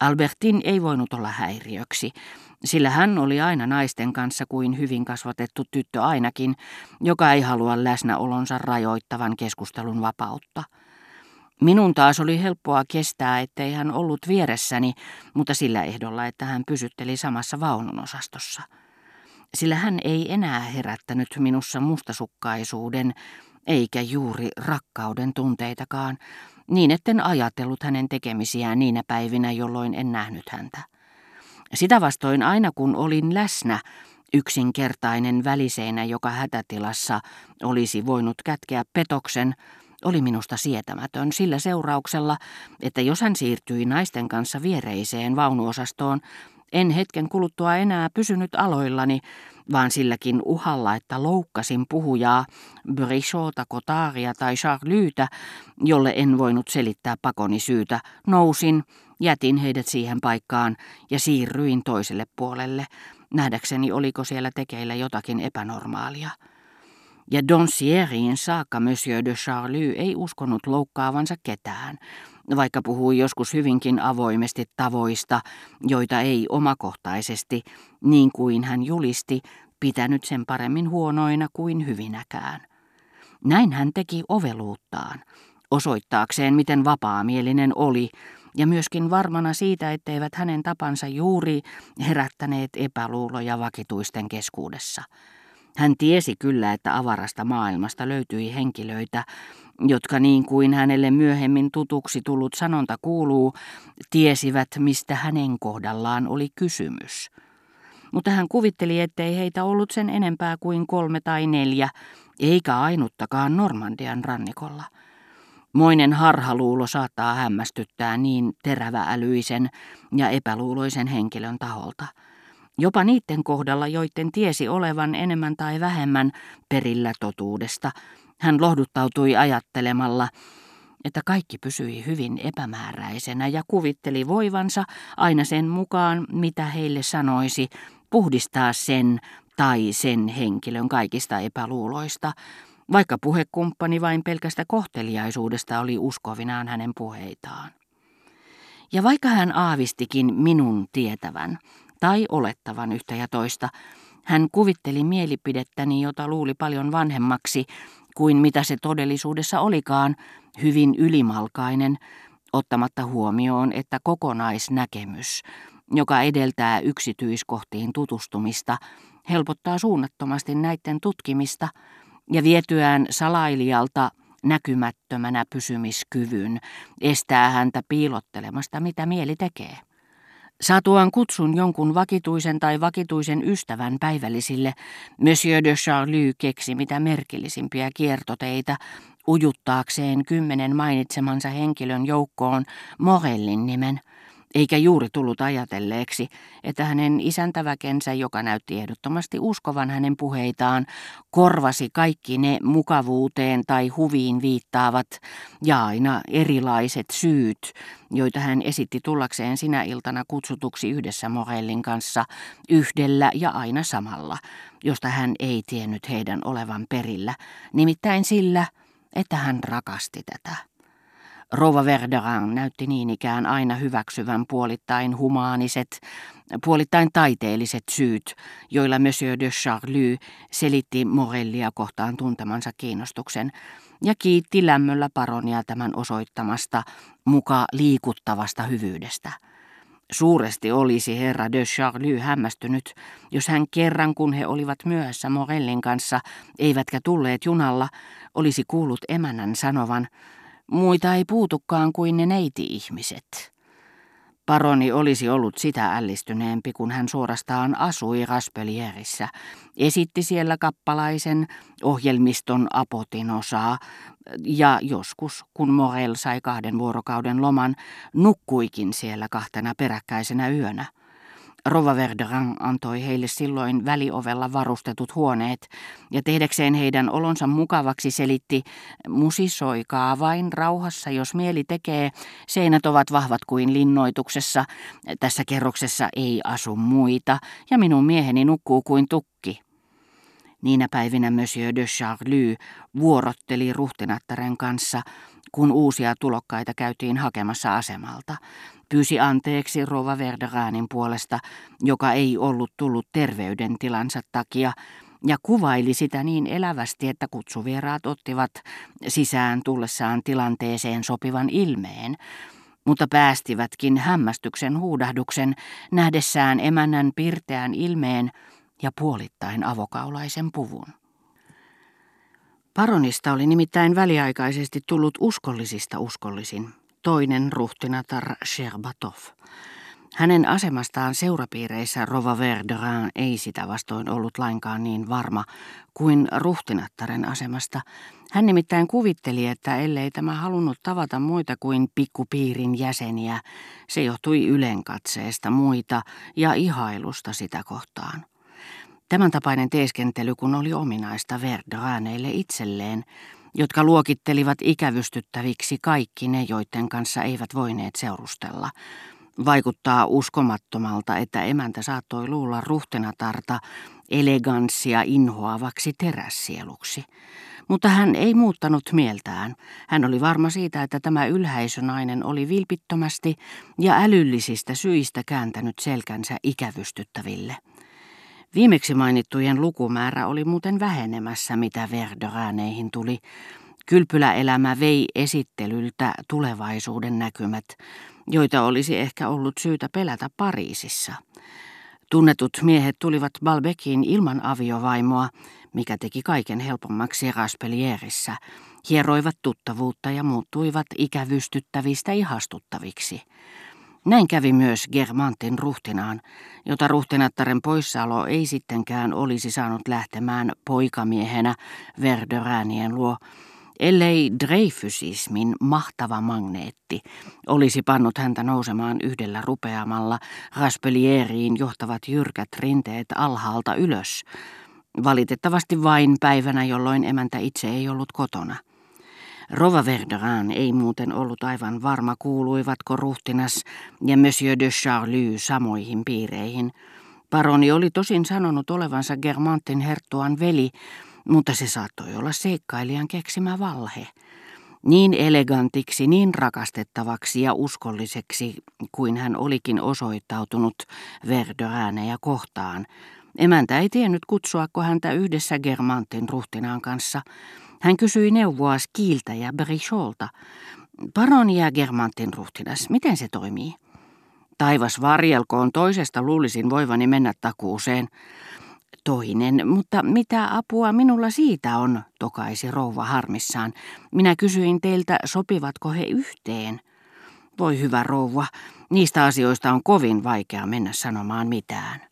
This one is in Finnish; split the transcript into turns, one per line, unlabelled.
Albertin ei voinut olla häiriöksi, sillä hän oli aina naisten kanssa kuin hyvin kasvatettu tyttö ainakin, joka ei halua läsnäolonsa rajoittavan keskustelun vapautta. Minun taas oli helppoa kestää, ettei hän ollut vieressäni, mutta sillä ehdolla, että hän pysytteli samassa vaununosastossa. Sillä hän ei enää herättänyt minussa mustasukkaisuuden, eikä juuri rakkauden tunteitakaan, niin etten ajatellut hänen tekemisiään niinä päivinä, jolloin en nähnyt häntä. Sitä vastoin aina kun olin läsnä, yksinkertainen väliseinä, joka hätätilassa olisi voinut kätkeä petoksen, oli minusta sietämätön sillä seurauksella, että jos hän siirtyi naisten kanssa viereiseen vaunuosastoon, en hetken kuluttua enää pysynyt aloillani, vaan silläkin uhalla, että loukkasin puhujaa, Brichota, Kotaria tai Charlytä, jolle en voinut selittää pakoni syytä, nousin, jätin heidät siihen paikkaan ja siirryin toiselle puolelle, nähdäkseni oliko siellä tekeillä jotakin epänormaalia. Ja Doncierriin saakka Monsieur de Charlie ei uskonut loukkaavansa ketään, vaikka puhui joskus hyvinkin avoimesti tavoista, joita ei omakohtaisesti, niin kuin hän julisti, pitänyt sen paremmin huonoina kuin hyvinäkään. Näin hän teki oveluuttaan, osoittaakseen miten vapaamielinen oli, ja myöskin varmana siitä, etteivät hänen tapansa juuri herättäneet epäluuloja vakituisten keskuudessa. Hän tiesi kyllä, että avarasta maailmasta löytyi henkilöitä, jotka niin kuin hänelle myöhemmin tutuksi tullut sanonta kuuluu, tiesivät, mistä hänen kohdallaan oli kysymys. Mutta hän kuvitteli, ettei heitä ollut sen enempää kuin kolme tai neljä, eikä ainuttakaan Normandian rannikolla. Moinen harhaluulo saattaa hämmästyttää niin teräväälyisen ja epäluuloisen henkilön taholta. Jopa niiden kohdalla, joiden tiesi olevan enemmän tai vähemmän perillä totuudesta, hän lohduttautui ajattelemalla, että kaikki pysyi hyvin epämääräisenä ja kuvitteli voivansa aina sen mukaan, mitä heille sanoisi, puhdistaa sen tai sen henkilön kaikista epäluuloista, vaikka puhekumppani vain pelkästä kohteliaisuudesta oli uskovinaan hänen puheitaan. Ja vaikka hän aavistikin minun tietävän tai olettavan yhtä ja toista, hän kuvitteli mielipidettäni, jota luuli paljon vanhemmaksi kuin mitä se todellisuudessa olikaan, hyvin ylimalkainen, ottamatta huomioon, että kokonaisnäkemys, joka edeltää yksityiskohtiin tutustumista, helpottaa suunnattomasti näiden tutkimista ja vietyään salailijalta näkymättömänä pysymiskyvyn, estää häntä piilottelemasta, mitä mieli tekee. Saatuaan kutsun jonkun vakituisen tai vakituisen ystävän päivällisille, Monsieur de Charlie keksi mitä merkillisimpiä kiertoteita ujuttaakseen kymmenen mainitsemansa henkilön joukkoon Morellin nimen – eikä juuri tullut ajatelleeksi, että hänen isäntäväkensä, joka näytti ehdottomasti uskovan hänen puheitaan, korvasi kaikki ne mukavuuteen tai huviin viittaavat ja aina erilaiset syyt, joita hän esitti tullakseen sinä iltana kutsutuksi yhdessä Morellin kanssa yhdellä ja aina samalla, josta hän ei tiennyt heidän olevan perillä, nimittäin sillä, että hän rakasti tätä. Rova Verderan näytti niin ikään aina hyväksyvän puolittain humaaniset, puolittain taiteelliset syyt, joilla Monsieur de Charlie selitti Morellia kohtaan tuntemansa kiinnostuksen ja kiitti lämmöllä paronia tämän osoittamasta muka liikuttavasta hyvyydestä. Suuresti olisi herra de Charlie hämmästynyt, jos hän kerran kun he olivat myöhässä Morellin kanssa, eivätkä tulleet junalla, olisi kuullut emännän sanovan, Muita ei puutukaan kuin ne neiti-ihmiset. Paroni olisi ollut sitä ällistyneempi, kun hän suorastaan asui Raspelierissä, esitti siellä kappalaisen ohjelmiston apotin osaa, ja joskus, kun Morel sai kahden vuorokauden loman, nukkuikin siellä kahtena peräkkäisenä yönä. Rova Verderan antoi heille silloin väliovella varustetut huoneet ja tehdäkseen heidän olonsa mukavaksi selitti, musisoikaa vain rauhassa, jos mieli tekee, seinät ovat vahvat kuin linnoituksessa, tässä kerroksessa ei asu muita ja minun mieheni nukkuu kuin tukki. Niinä päivinä Monsieur de Charlie vuorotteli ruhtinattaren kanssa, kun uusia tulokkaita käytiin hakemassa asemalta. Pyysi anteeksi Rova Verderanin puolesta, joka ei ollut tullut terveydentilansa takia, ja kuvaili sitä niin elävästi, että kutsuvieraat ottivat sisään tullessaan tilanteeseen sopivan ilmeen, mutta päästivätkin hämmästyksen huudahduksen nähdessään emännän pirteän ilmeen ja puolittain avokaulaisen puvun. Paronista oli nimittäin väliaikaisesti tullut uskollisista uskollisin, toinen ruhtinatar Sherbatov. Hänen asemastaan seurapiireissä Rova Verderin ei sitä vastoin ollut lainkaan niin varma kuin ruhtinattaren asemasta. Hän nimittäin kuvitteli, että ellei tämä halunnut tavata muita kuin pikkupiirin jäseniä, se johtui ylenkatseesta muita ja ihailusta sitä kohtaan. Tämän tapainen teeskentely kun oli ominaista Verderaneille itselleen, jotka luokittelivat ikävystyttäviksi kaikki ne, joiden kanssa eivät voineet seurustella. Vaikuttaa uskomattomalta, että emäntä saattoi luulla ruhtenatarta eleganssia inhoavaksi terässieluksi. Mutta hän ei muuttanut mieltään. Hän oli varma siitä, että tämä ylhäisönainen oli vilpittömästi ja älyllisistä syistä kääntänyt selkänsä ikävystyttäville. Viimeksi mainittujen lukumäärä oli muuten vähenemässä, mitä Verderääneihin tuli. Kylpyläelämä vei esittelyltä tulevaisuuden näkymät, joita olisi ehkä ollut syytä pelätä Pariisissa. Tunnetut miehet tulivat Balbekiin ilman aviovaimoa, mikä teki kaiken helpommaksi Raspelierissä, hieroivat tuttavuutta ja muuttuivat ikävystyttävistä ihastuttaviksi. Näin kävi myös Germantin ruhtinaan, jota ruhtinattaren poissaolo ei sittenkään olisi saanut lähtemään poikamiehenä Verderäänien luo, ellei Dreyfusismin mahtava magneetti olisi pannut häntä nousemaan yhdellä rupeamalla Raspelieriin johtavat jyrkät rinteet alhaalta ylös, valitettavasti vain päivänä, jolloin emäntä itse ei ollut kotona. Rova Verderin ei muuten ollut aivan varma, kuuluivatko ruhtinas ja Monsieur de Charlie samoihin piireihin. Paroni oli tosin sanonut olevansa Germantin herttuan veli, mutta se saattoi olla seikkailijan keksimä valhe. Niin elegantiksi, niin rakastettavaksi ja uskolliseksi kuin hän olikin osoittautunut Verderäänejä kohtaan. Emäntä ei tiennyt kutsuako häntä yhdessä Germantin ruhtinaan kanssa. Hän kysyi neuvoa Skiiltä ja Bericholta. Paroni ja Germantin ruhtinas, miten se toimii? Taivas varjelkoon toisesta luulisin voivani mennä takuuseen. Toinen, mutta mitä apua minulla siitä on, tokaisi rouva harmissaan. Minä kysyin teiltä, sopivatko he yhteen. Voi hyvä rouva, niistä asioista on kovin vaikea mennä sanomaan mitään.